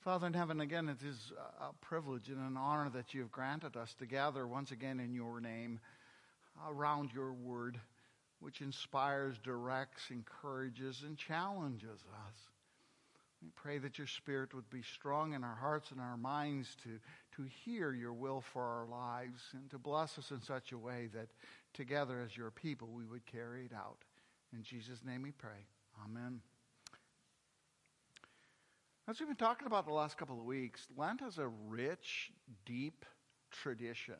Father in heaven, again, it is a privilege and an honor that you have granted us to gather once again in your name around your word, which inspires, directs, encourages, and challenges us. We pray that your spirit would be strong in our hearts and our minds to, to hear your will for our lives and to bless us in such a way that together as your people we would carry it out. In Jesus' name we pray. Amen. As we've been talking about the last couple of weeks, Lent has a rich, deep tradition,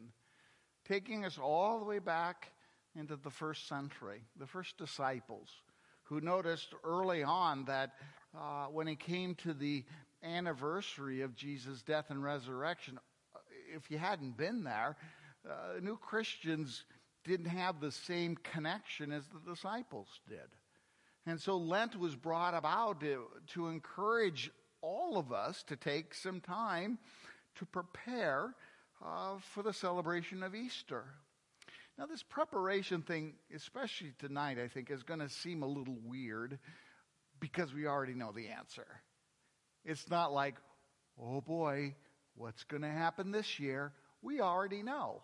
taking us all the way back into the first century, the first disciples, who noticed early on that uh, when it came to the anniversary of Jesus' death and resurrection, uh, if you hadn't been there, uh, new Christians didn't have the same connection as the disciples did. And so Lent was brought about to, to encourage all of us to take some time to prepare uh, for the celebration of Easter. Now, this preparation thing, especially tonight, I think, is going to seem a little weird because we already know the answer. It's not like, oh boy, what's going to happen this year? We already know.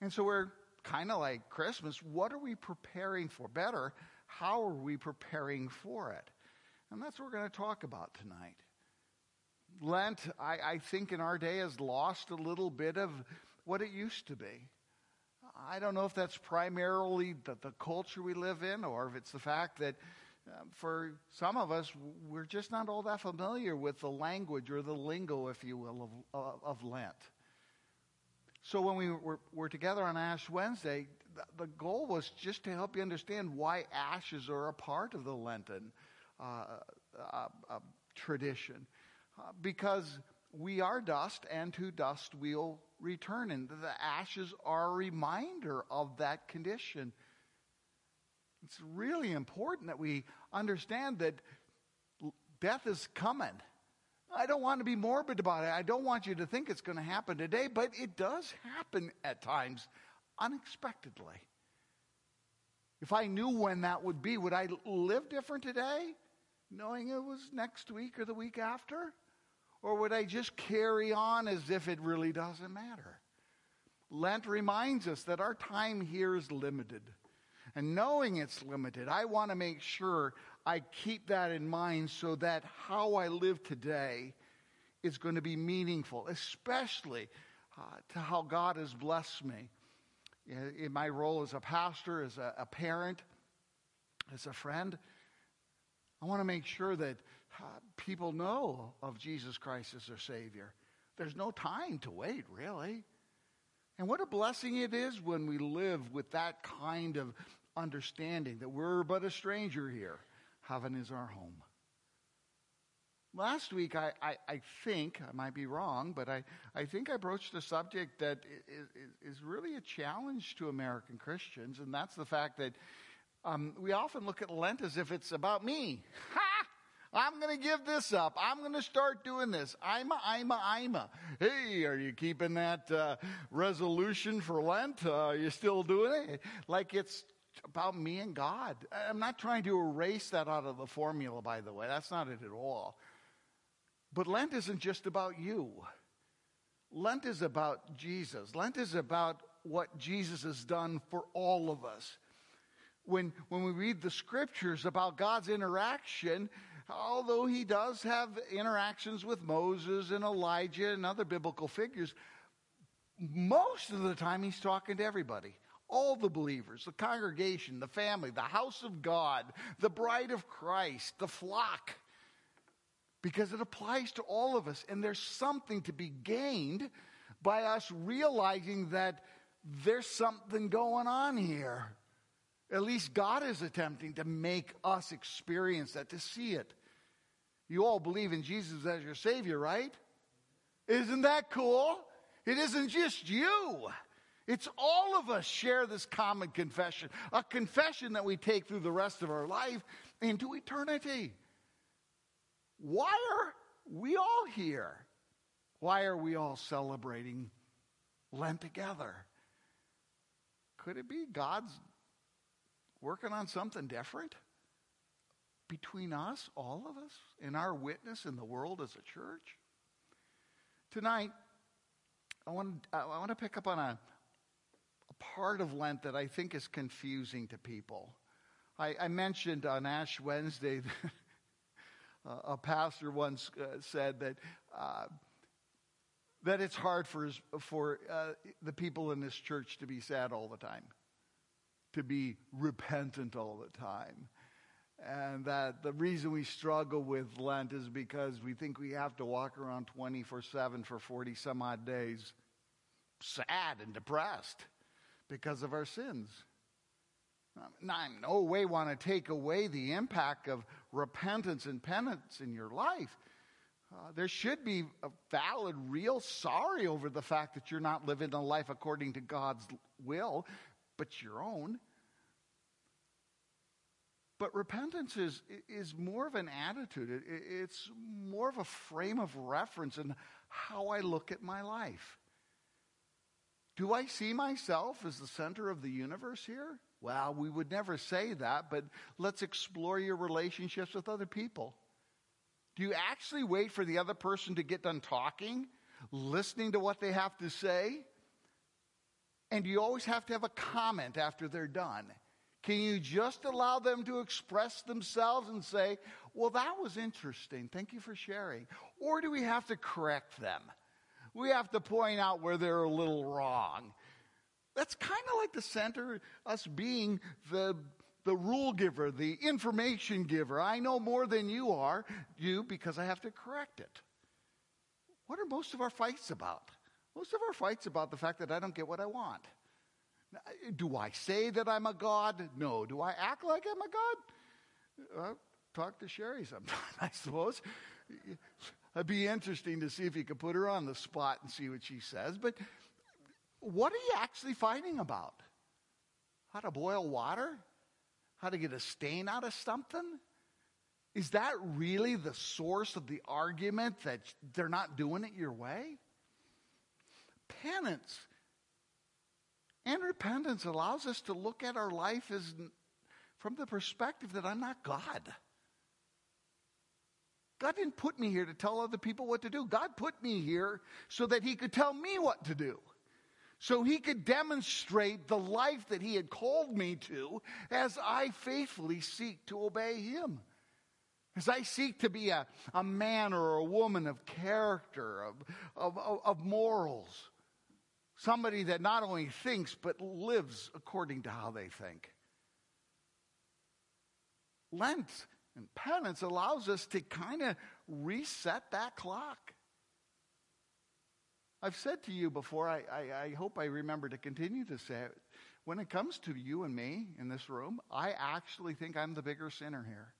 And so we're kind of like Christmas. What are we preparing for? Better, how are we preparing for it? And that's what we're going to talk about tonight. Lent, I, I, think, in our day has lost a little bit of what it used to be. I don't know if that's primarily the, the culture we live in or if it's the fact that uh, for some of us, we're just not all that familiar with the language or the lingo, if you will, of, of, of Lent. So when we were, were, together on Ash Wednesday, the, the goal was just to help you understand why ashes are a part of the Lenten Uh, uh, uh, tradition. because we are dust, and to dust we'll return. And the ashes are a reminder of that condition. It's really important that we understand that death is coming. I don't want to be morbid about it. I don't want you to think it's going to happen today, but it does happen at times unexpectedly. If I knew when that would be, would I live different today? Knowing it was next week or the week after? Or would I just carry on as if it really doesn't matter? Lent reminds us that our time here is limited. And knowing it's limited, I want to make sure I keep that in mind so that how I live today is going to be meaningful, especially uh, to how God has blessed me in my role as a pastor, as a, a parent, as a friend. I want to make sure that people know of Jesus Christ as their Savior. There's no time to wait, really. And what a blessing it is when we live with that kind of understanding that we're but a stranger here. Heaven is our home. Last week, I, I, I, think, I might be wrong, but I, I think I broached a subject that is, is really a challenge to American Christians, and that's the fact that um, we often look at Lent as if it's about me. Ha! I'm going to give this up. I'm going to start doing this. I'm a, I'm a, I'm a. Hey, are you keeping that uh, resolution for Lent? Uh, are you still doing it? Like it's about me and God. I'm not trying to erase that out of the formula, by the way. That's not it at all. But Lent isn't just about you. Lent is about Jesus. Lent is about what Jesus has done for all of us when, when we read the scriptures about God's interaction, although he does have interactions with Moses and Elijah and other biblical figures, most of the time he's talking to everybody. All the believers, the congregation, the family, the house of God, the bride of Christ, the flock. Because it applies to all of us. And there's something to be gained by us realizing that there's something going on here. At least God is attempting to make us experience that, to see it. You all believe in Jesus as your Savior, right? Isn't that cool? It isn't just you. It's all of us share this common confession, a confession that we take through the rest of our life into eternity. Why are we all here? Why are we all celebrating Lent together? Could it be God's working on something different? between us, all of us, in our witness in the world as a church. Tonight, I want, I want to pick up on a, a part of Lent that I think is confusing to people. I, I mentioned on Ash Wednesday, a pastor once uh, said that. Uh, that it's hard for, for uh, the people in this church to be sad all the time, to be repentant all the time. And that the reason we struggle with Lent is because we think we have to walk around 24 7 for 40 some odd days, sad and depressed because of our sins. I in no way want to take away the impact of repentance and penance in your life. Uh, there should be a valid, real sorry over the fact that you're not living a life according to God's will, but your own. But repentance is, is more of an attitude, it, it's more of a frame of reference in how I look at my life. Do I see myself as the center of the universe here? Well, we would never say that, but let's explore your relationships with other people. Do you actually wait for the other person to get done talking, listening to what they have to say? And you always have to have a comment after they're done? Can you just allow them to express themselves and say, Well, that was interesting. Thank you for sharing? Or do we have to correct them? We have to point out where they're a little wrong. That's kind of like the center, us being the the rule giver, the information giver. I know more than you are, you, because I have to correct it. What are most of our fights about? Most of our fights about the fact that I don't get what I want. Do I say that I'm a God? No. Do I act like I'm a God? Uh, talk to Sherry sometime, I suppose. It'd be interesting to see if you could put her on the spot and see what she says. But what are you actually fighting about? How to boil water? how to get a stain out of something? Is that really the source of the argument that they're not doing it your way? Penance and repentance allows us to look at our life as from the perspective that I'm not God. God didn't put me here to tell other people what to do. God put me here so that He could tell me what to do so he could demonstrate the life that he had called me to as I faithfully seek to obey him. As I seek to be a, a man or a woman of character, of, of, of morals, somebody that not only thinks but lives according to how they think. Lent and penance allows us to kind of reset that clock. I've said to you before, I, I, I, hope I remember to continue to say it. When it comes to you and me in this room, I actually think I'm the bigger sinner here.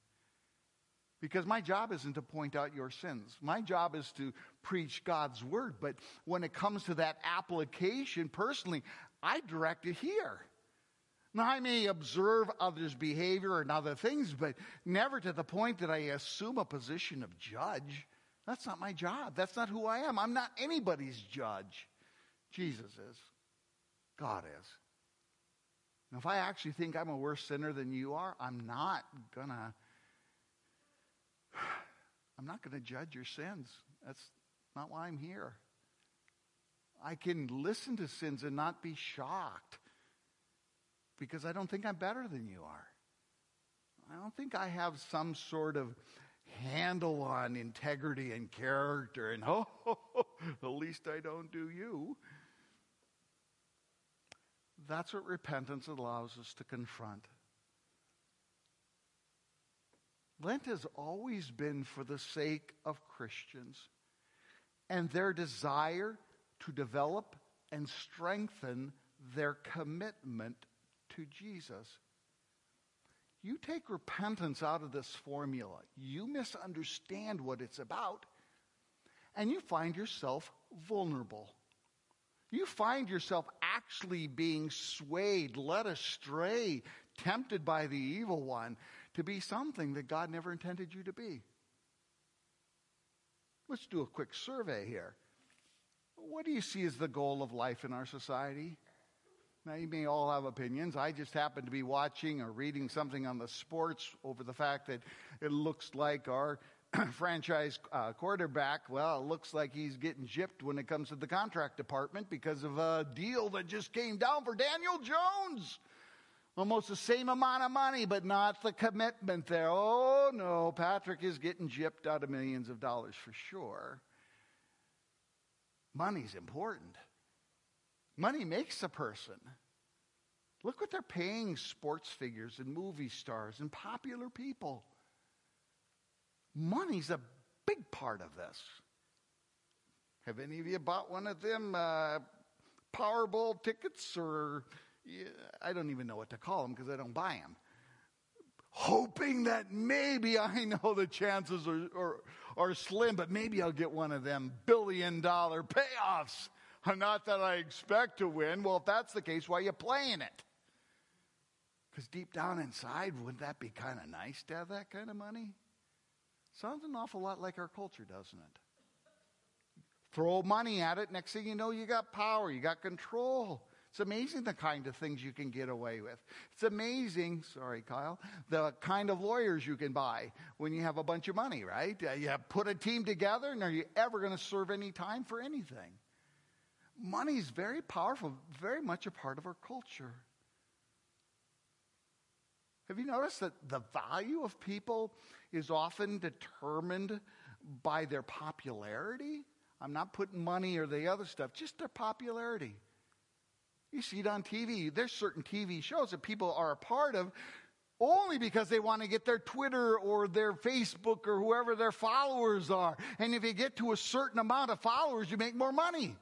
Because my job isn't to point out your sins. My job is to preach God's word. But when it comes to that application, personally, I direct it here. Now, I may observe others' behavior and other things, but never to the point that I assume a position of judge. That's not my job. That's not who I am. I'm not anybody's judge. Jesus is. God is. And if I actually think I'm a worse sinner than you are, I'm not gonna I'm not gonna judge your sins. That's not why I'm here. I can listen to sins and not be shocked because I don't think I'm better than you are. I don't think I have some sort of handle on integrity and character, and oh, the least I don't do you. That's what repentance allows us to confront. Lent has always been for the sake of Christians and their desire to develop and strengthen their commitment to Jesus. You take repentance out of this formula, you misunderstand what it's about, and you find yourself vulnerable. You find yourself actually being swayed, led astray, tempted by the evil one to be something that God never intended you to be. Let's do a quick survey here. What do you see as the goal of life in our society? Now, you may all have opinions. I just happen to be watching or reading something on the sports over the fact that it looks like our franchise uh, quarterback, well, it looks like he's getting gypped when it comes to the contract department because of a deal that just came down for Daniel Jones. Almost the same amount of money, but not the commitment there. Oh, no, Patrick is getting gypped out of millions of dollars for sure. Money's important. Money makes a person. Look what they're paying sports figures and movie stars and popular people. Money's a big part of this. Have any of you bought one of them uh, Powerball tickets or I don't even know what to call them because I don't buy them. Hoping that maybe I know the chances are, are, are slim, but maybe I'll get one of them billion dollar payoffs. Not that I expect to win. Well, if that's the case, why are you playing it? Because deep down inside, wouldn't that be kind of nice to have that kind of money? Sounds an awful lot like our culture, doesn't it? Throw money at it, next thing you know, you got power, you got control. It's amazing the kind of things you can get away with. It's amazing, sorry, Kyle, the kind of lawyers you can buy when you have a bunch of money, right? Uh, you put a team together, and are you ever going to serve any time for anything? Money is very powerful, very much a part of our culture. Have you noticed that the value of people is often determined by their popularity? I'm not putting money or the other stuff, just their popularity. You see it on TV. There's certain TV shows that people are a part of only because they want to get their Twitter or their Facebook or whoever their followers are. And if you get to a certain amount of followers, you make more money.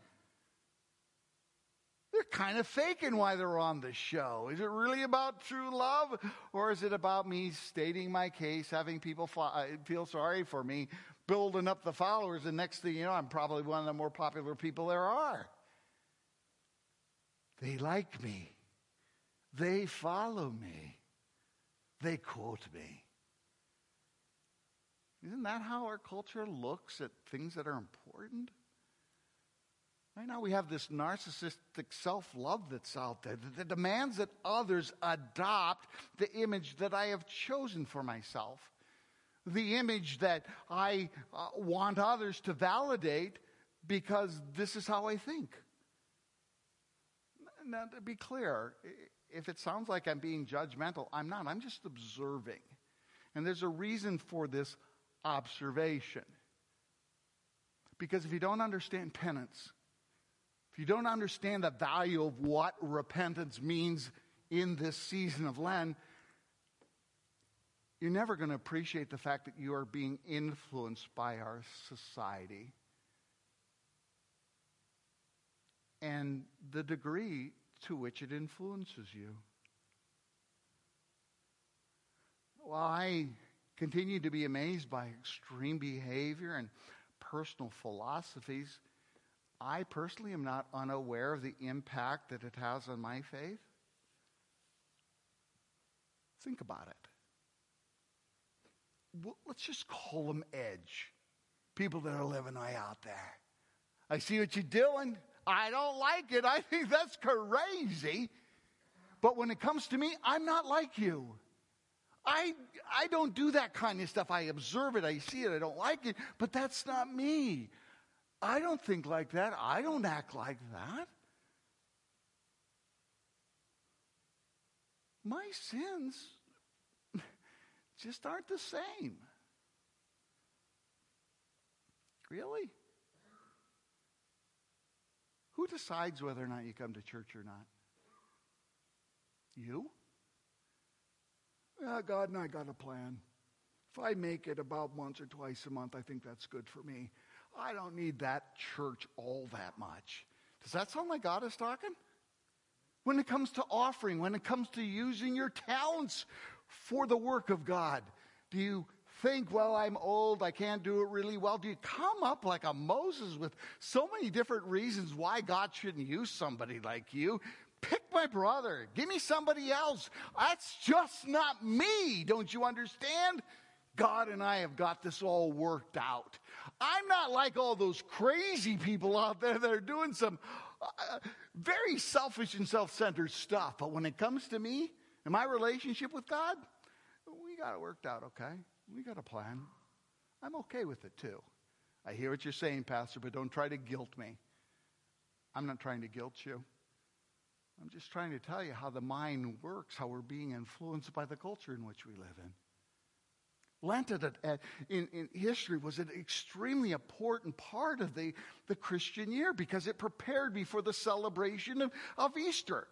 They're kind of faking why they're on the show. Is it really about true love? Or is it about me stating my case, having people uh, feel sorry for me, building up the followers, and next thing you know, I'm probably one of the more popular people there are? They like me. They follow me. They quote me. Isn't that how our culture looks at things that are important? Right now, we have this narcissistic self love that's out there that demands that others adopt the image that I have chosen for myself, the image that I uh, want others to validate because this is how I think. Now, to be clear, if it sounds like I'm being judgmental, I'm not. I'm just observing. And there's a reason for this observation. Because if you don't understand penance, if you don't understand the value of what repentance means in this season of Lent, you're never going to appreciate the fact that you are being influenced by our society and the degree to which it influences you. Well, I continue to be amazed by extreme behavior and personal philosophies I personally am not unaware of the impact that it has on my faith. Think about it. Well, let's just call them edge. People that are living way out there. I see what you're doing. I don't like it. I think that's crazy. But when it comes to me, I'm not like you. I, I don't do that kind of stuff. I observe it, I see it, I don't like it, but that's not me. I don't think like that. I don't act like that. My sins just aren't the same. Really? Who decides whether or not you come to church or not? You? God and I got a plan. If I make it about once or twice a month, I think that's good for me. I don't need that church all that much. Does that sound like God is talking? When it comes to offering, when it comes to using your talents for the work of God, do you think, well, I'm old, I can't do it really well? Do you come up like a Moses with so many different reasons why God shouldn't use somebody like you? Pick my brother. Give me somebody else. That's just not me. Don't you understand? God and I have got this all worked out. I'm not like all those crazy people out there that are doing some uh, very selfish and self centered stuff. But when it comes to me and my relationship with God, we got it worked out okay. We got a plan. I'm okay with it too. I hear what you're saying, Pastor, but don't try to guilt me. I'm not trying to guilt you. I'm just trying to tell you how the mind works, how we're being influenced by the culture in which we live in. Lent in, in history was an extremely important part of the, the Christian year because it prepared me for the celebration of, of Easter.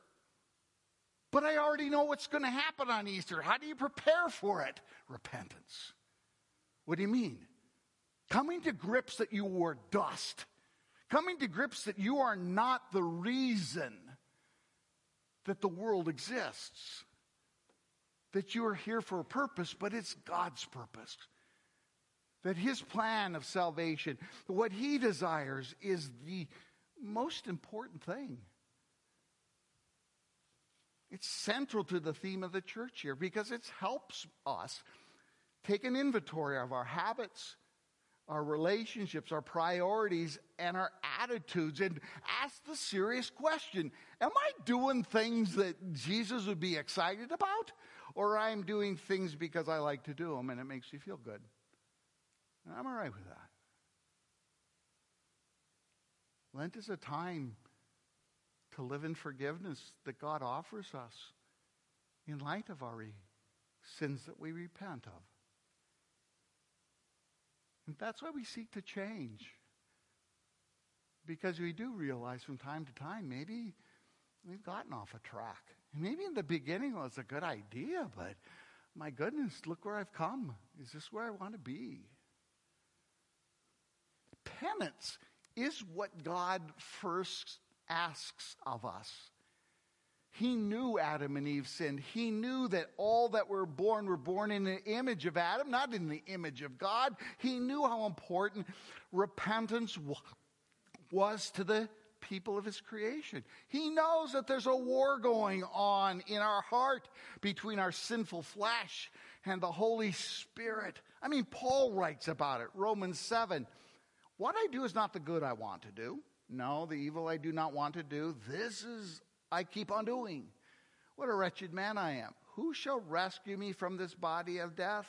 But I already know what's going to happen on Easter. How do you prepare for it? Repentance. What do you mean? Coming to grips that you were dust. Coming to grips that you are not the reason that the world exists that you are here for a purpose, but it's God's purpose. That His plan of salvation, what He desires, is the most important thing. It's central to the theme of the church here because it helps us take an inventory of our habits, our relationships, our priorities, and our attitudes and ask the serious question Am I doing things that Jesus would be excited about? or I'm doing things because I like to do them and it makes me feel good. And I'm all right with that. Lent is a time to live in forgiveness that God offers us in light of our sins that we repent of. And that's why we seek to change. Because we do realize from time to time maybe we've gotten off a track. Maybe in the beginning it was a good idea, but my goodness, look where I've come. Is this where I want to be? Penance is what God first asks of us. He knew Adam and Eve sinned. He knew that all that were born were born in the image of Adam, not in the image of God. He knew how important repentance was to the people of his creation. He knows that there's a war going on in our heart between our sinful flesh and the Holy Spirit. I mean, Paul writes about it, Romans 7. What I do is not the good I want to do. No, the evil I do not want to do. This is, I keep on doing. What a wretched man I am. Who shall rescue me from this body of death?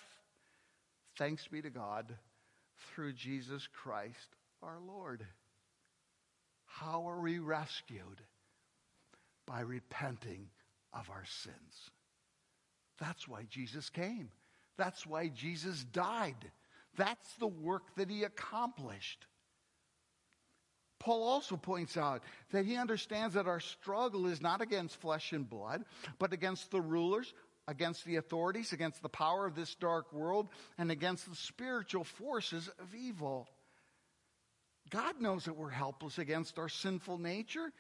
Thanks be to God through Jesus Christ our Lord. How are we rescued? By repenting of our sins. That's why Jesus came. That's why Jesus died. That's the work that he accomplished. Paul also points out that he understands that our struggle is not against flesh and blood, but against the rulers, against the authorities, against the power of this dark world, and against the spiritual forces of evil. God knows that we're helpless against our sinful nature.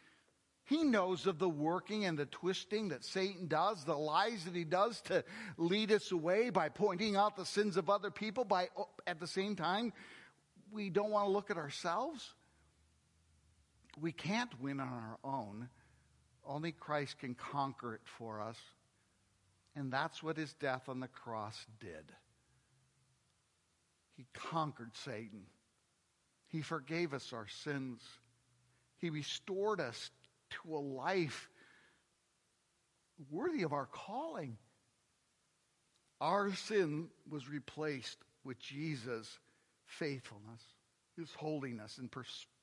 He knows of the working and the twisting that Satan does, the lies that he does to lead us away by pointing out the sins of other people, by at the same time, we don't want to look at ourselves. We can't win on our own. Only Christ can conquer it for us. And that's what his death on the cross did. He conquered Satan. He forgave us our sins. He restored us to a life worthy of our calling. Our sin was replaced with Jesus' faithfulness, his holiness and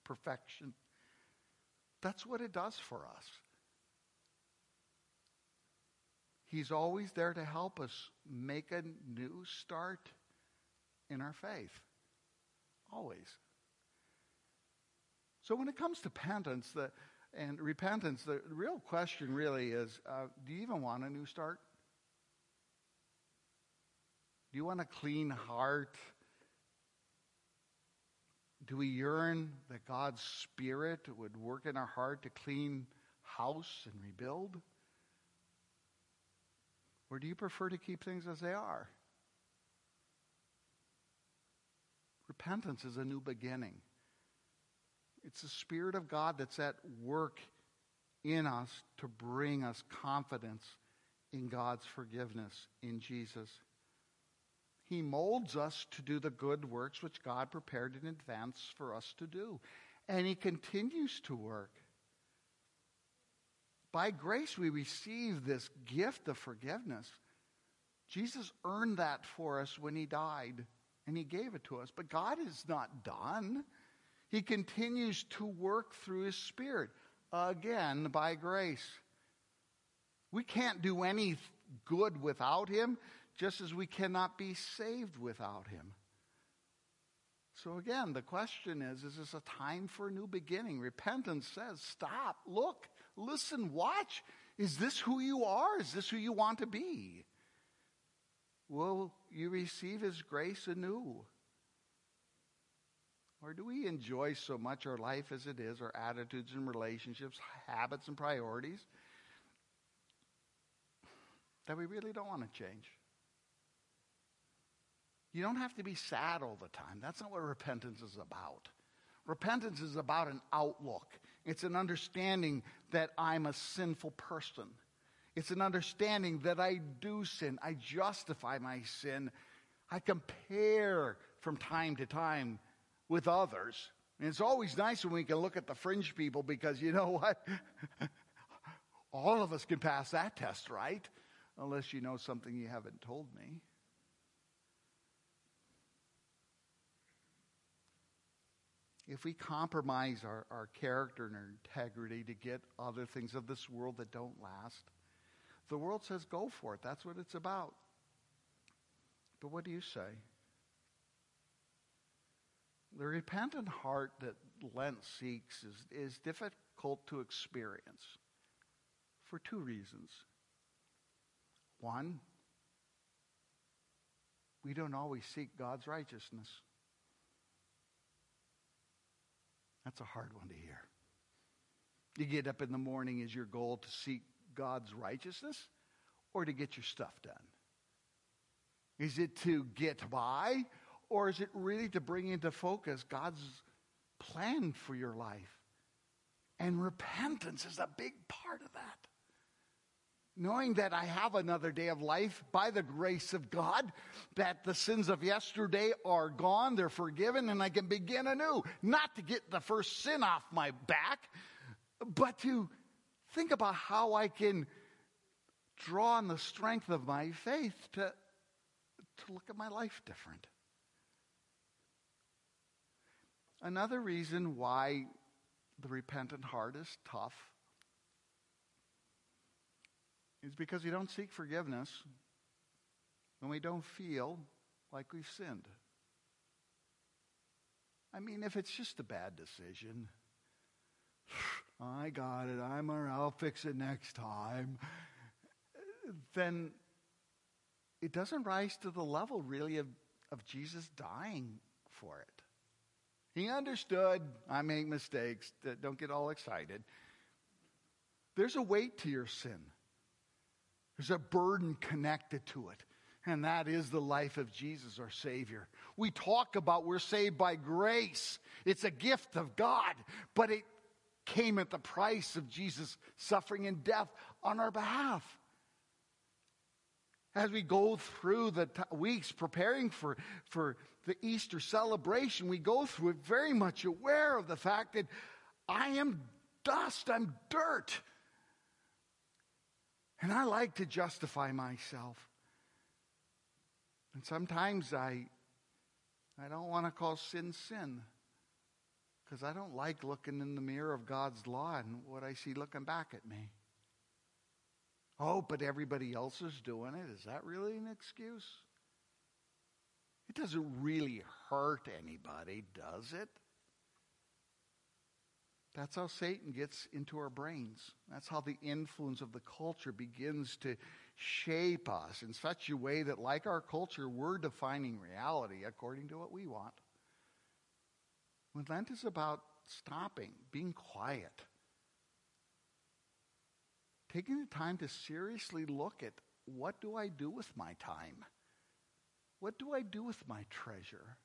perfection. That's what it does for us. He's always there to help us make a new start in our faith. Always. So when it comes to penance, the, and repentance, the real question really is, uh, do you even want a new start? Do you want a clean heart? Do we yearn that God's Spirit would work in our heart to clean house and rebuild? Or do you prefer to keep things as they are? Repentance is a new beginning. It's the Spirit of God that's at work in us to bring us confidence in God's forgiveness in Jesus. He molds us to do the good works which God prepared in advance for us to do. And He continues to work. By grace, we receive this gift of forgiveness. Jesus earned that for us when He died, and He gave it to us. But God is not done. He continues to work through His Spirit, again, by grace. We can't do any good without Him, just as we cannot be saved without Him. So, again, the question is is this a time for a new beginning? Repentance says, stop, look, listen, watch. Is this who you are? Is this who you want to be? Will you receive His grace anew? Or do we enjoy so much our life as it is, our attitudes and relationships, habits and priorities, that we really don't want to change? You don't have to be sad all the time. That's not what repentance is about. Repentance is about an outlook, it's an understanding that I'm a sinful person. It's an understanding that I do sin. I justify my sin. I compare from time to time with others. And it's always nice when we can look at the fringe people because you know what? All of us can pass that test, right? Unless you know something you haven't told me. If we compromise our, our character and our integrity to get other things of this world that don't last, the world says go for it. That's what it's about. But what do you say? The repentant heart that Lent seeks is, is difficult to experience for two reasons. One, we don't always seek God's righteousness. That's a hard one to hear. You get up in the morning, is your goal to seek God's righteousness or to get your stuff done? Is it to get by or is it really to bring into focus God's plan for your life? And repentance is a big part of that. Knowing that I have another day of life by the grace of God, that the sins of yesterday are gone, they're forgiven, and I can begin anew. Not to get the first sin off my back, but to think about how I can draw on the strength of my faith to, to look at my life different. Another reason why the repentant heart is tough is because we don't seek forgiveness when we don't feel like we've sinned. I mean, if it's just a bad decision, I got it, I'm I'll fix it next time, then it doesn't rise to the level really of, of Jesus dying for it. He understood I make mistakes. Don't get all excited. There's a weight to your sin, there's a burden connected to it. And that is the life of Jesus, our Savior. We talk about we're saved by grace. It's a gift of God, but it came at the price of Jesus' suffering and death on our behalf as we go through the t- weeks preparing for, for the Easter celebration, we go through it very much aware of the fact that I am dust, I'm dirt. And I like to justify myself. And sometimes I, I don't want to call sin sin because I don't like looking in the mirror of God's law and what I see looking back at me. Oh, but everybody else is doing it. Is that really an excuse? It doesn't really hurt anybody, does it? That's how Satan gets into our brains. That's how the influence of the culture begins to shape us in such a way that, like our culture, we're defining reality according to what we want. When Lent is about stopping, being quiet, taking the time to seriously look at what do I do with my time? What do I do with my treasure?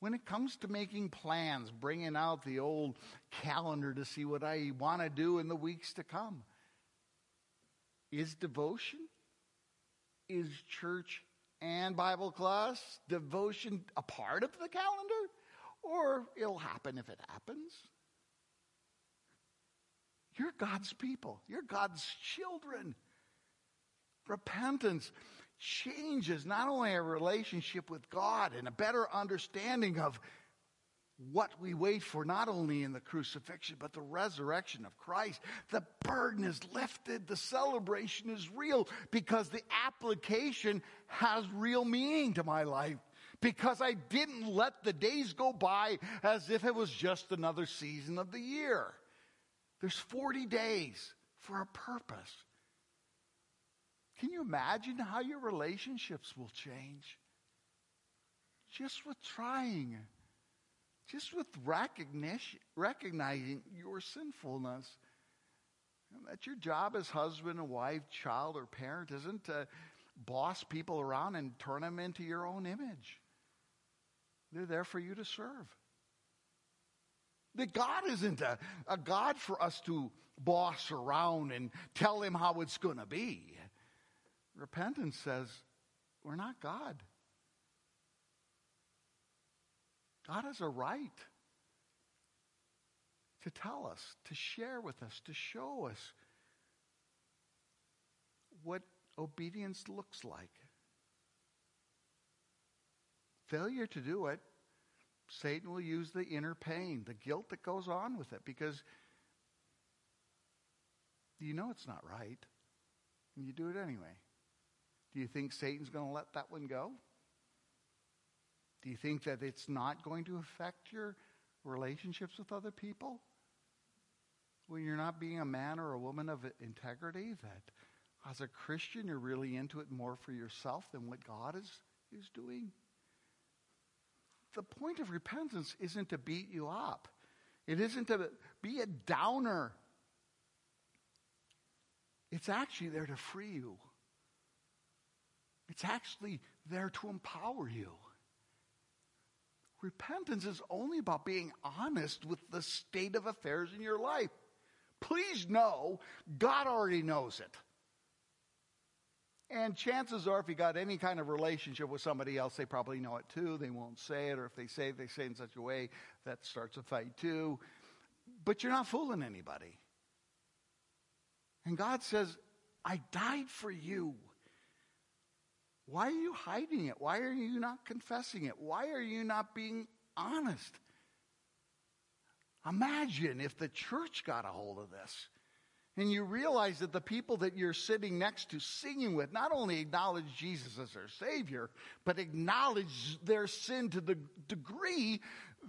When it comes to making plans, bringing out the old calendar to see what I want to do in the weeks to come, is devotion, is church and Bible class, devotion a part of the calendar, or it'll happen if it happens. You're God's people, you're God's children. Repentance changes not only our relationship with God and a better understanding of what we wait for, not only in the crucifixion, but the resurrection of Christ. The burden is lifted, the celebration is real because the application has real meaning to my life. Because I didn't let the days go by as if it was just another season of the year. There's 40 days for a purpose. Can you imagine how your relationships will change? Just with trying just with recognition, recognizing your sinfulness. And that your job as husband and wife, child, or parent isn't to boss people around and turn them into your own image. They're there for you to serve. That God isn't a, a God for us to boss around and tell him how it's going to be. Repentance says, we're not God. God has a right to tell us, to share with us, to show us what obedience looks like. Failure to do it, Satan will use the inner pain, the guilt that goes on with it, because you know it's not right, and you do it anyway. Do you think Satan's going to let that one go? Do you think that it's not going to affect your relationships with other people? When you're not being a man or a woman of integrity, that as a Christian you're really into it more for yourself than what God is, is doing? The point of repentance isn't to beat you up. It isn't to be a downer. It's actually there to free you. It's actually there to empower you. Repentance is only about being honest with the state of affairs in your life. Please know, God already knows it. And chances are, if you got any kind of relationship with somebody else, they probably know it too. They won't say it, or if they say it, they say it in such a way that starts a fight too. But you're not fooling anybody. And God says, I died for you. Why are you hiding it? Why are you not confessing it? Why are you not being honest? Imagine if the church got a hold of this and you realize that the people that you're sitting next to singing with not only acknowledge Jesus as their Savior, but acknowledge their sin to the degree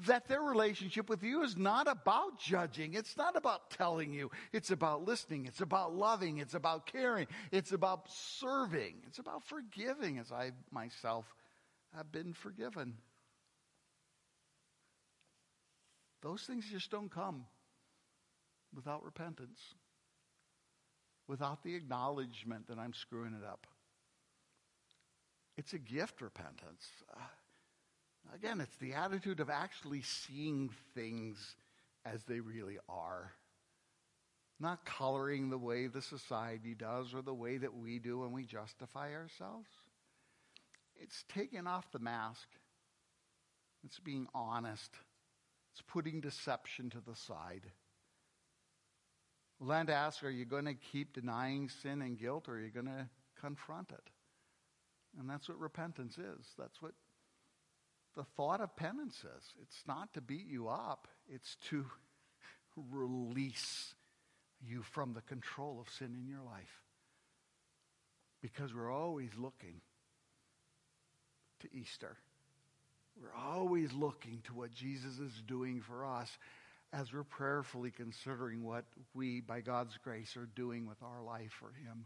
that their relationship with you is not about judging. It's not about telling you. It's about listening. It's about loving. It's about caring. It's about serving. It's about forgiving as I myself have been forgiven. Those things just don't come without repentance, without the acknowledgement that I'm screwing it up. It's a gift, repentance. Ah. Again, it's the attitude of actually seeing things as they really are. Not coloring the way the society does or the way that we do when we justify ourselves. It's taking off the mask. It's being honest. It's putting deception to the side. Lent asks, are you going to keep denying sin and guilt or are you going to confront it? And that's what repentance is. That's what the thought of penance is. It's not to beat you up, it's to release you from the control of sin in your life. Because we're always looking to Easter. We're always looking to what Jesus is doing for us as we're prayerfully considering what we, by God's grace, are doing with our life for Him.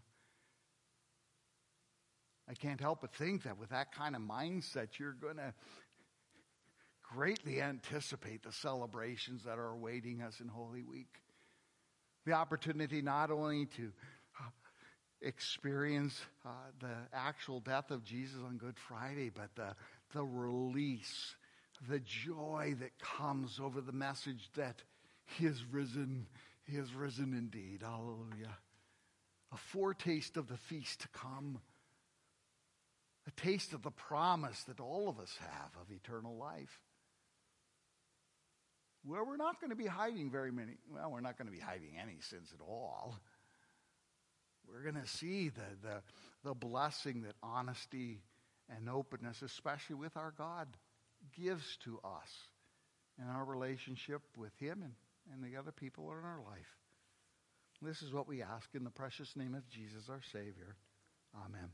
I can't help but think that with that kind of mindset, you're going to greatly anticipate the celebrations that are awaiting us in Holy Week. The opportunity not only to uh, experience uh, the actual death of Jesus on Good Friday, but the, the release, the joy that comes over the message that He is risen. He is risen indeed. Hallelujah. A foretaste of the feast to come. a taste of the promise that all of us have of eternal life. Well, we're not going to be hiding very many. Well, we're not going to be hiding any sins at all. We're going to see the, the, the blessing that honesty and openness, especially with our God, gives to us in our relationship with Him and, and the other people in our life. This is what we ask in the precious name of Jesus, our Savior. Amen.